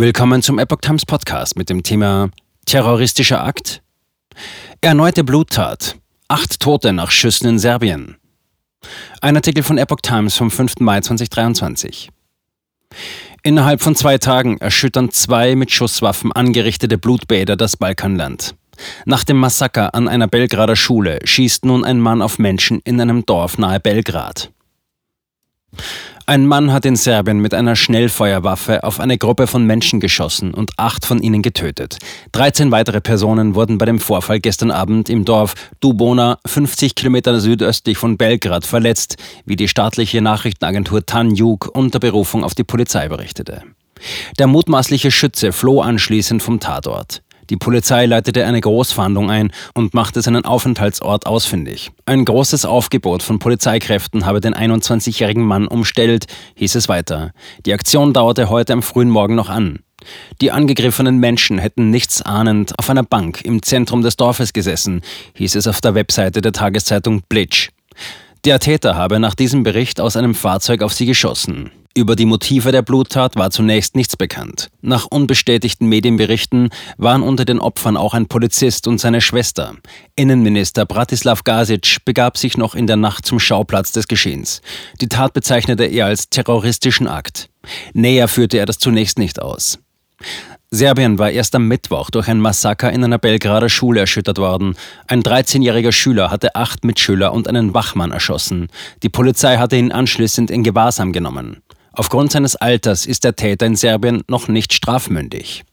Willkommen zum Epoch Times Podcast mit dem Thema Terroristischer Akt? Erneute Bluttat. Acht Tote nach Schüssen in Serbien. Ein Artikel von Epoch Times vom 5. Mai 2023. Innerhalb von zwei Tagen erschüttern zwei mit Schusswaffen angerichtete Blutbäder das Balkanland. Nach dem Massaker an einer Belgrader Schule schießt nun ein Mann auf Menschen in einem Dorf nahe Belgrad. Ein Mann hat in Serbien mit einer Schnellfeuerwaffe auf eine Gruppe von Menschen geschossen und acht von ihnen getötet. 13 weitere Personen wurden bei dem Vorfall gestern Abend im Dorf Dubona, 50 Kilometer südöstlich von Belgrad, verletzt, wie die staatliche Nachrichtenagentur Tanjuk unter Berufung auf die Polizei berichtete. Der mutmaßliche Schütze floh anschließend vom Tatort. Die Polizei leitete eine Großfahndung ein und machte seinen Aufenthaltsort ausfindig. Ein großes Aufgebot von Polizeikräften habe den 21-jährigen Mann umstellt, hieß es weiter. Die Aktion dauerte heute am frühen Morgen noch an. Die angegriffenen Menschen hätten nichts ahnend auf einer Bank im Zentrum des Dorfes gesessen, hieß es auf der Webseite der Tageszeitung Blitz. Der Täter habe nach diesem Bericht aus einem Fahrzeug auf sie geschossen. Über die Motive der Bluttat war zunächst nichts bekannt. Nach unbestätigten Medienberichten waren unter den Opfern auch ein Polizist und seine Schwester. Innenminister Bratislav Gasic begab sich noch in der Nacht zum Schauplatz des Geschehens. Die Tat bezeichnete er als terroristischen Akt. Näher führte er das zunächst nicht aus. Serbien war erst am Mittwoch durch ein Massaker in einer Belgrader Schule erschüttert worden. Ein 13-jähriger Schüler hatte acht Mitschüler und einen Wachmann erschossen. Die Polizei hatte ihn anschließend in Gewahrsam genommen. Aufgrund seines Alters ist der Täter in Serbien noch nicht strafmündig.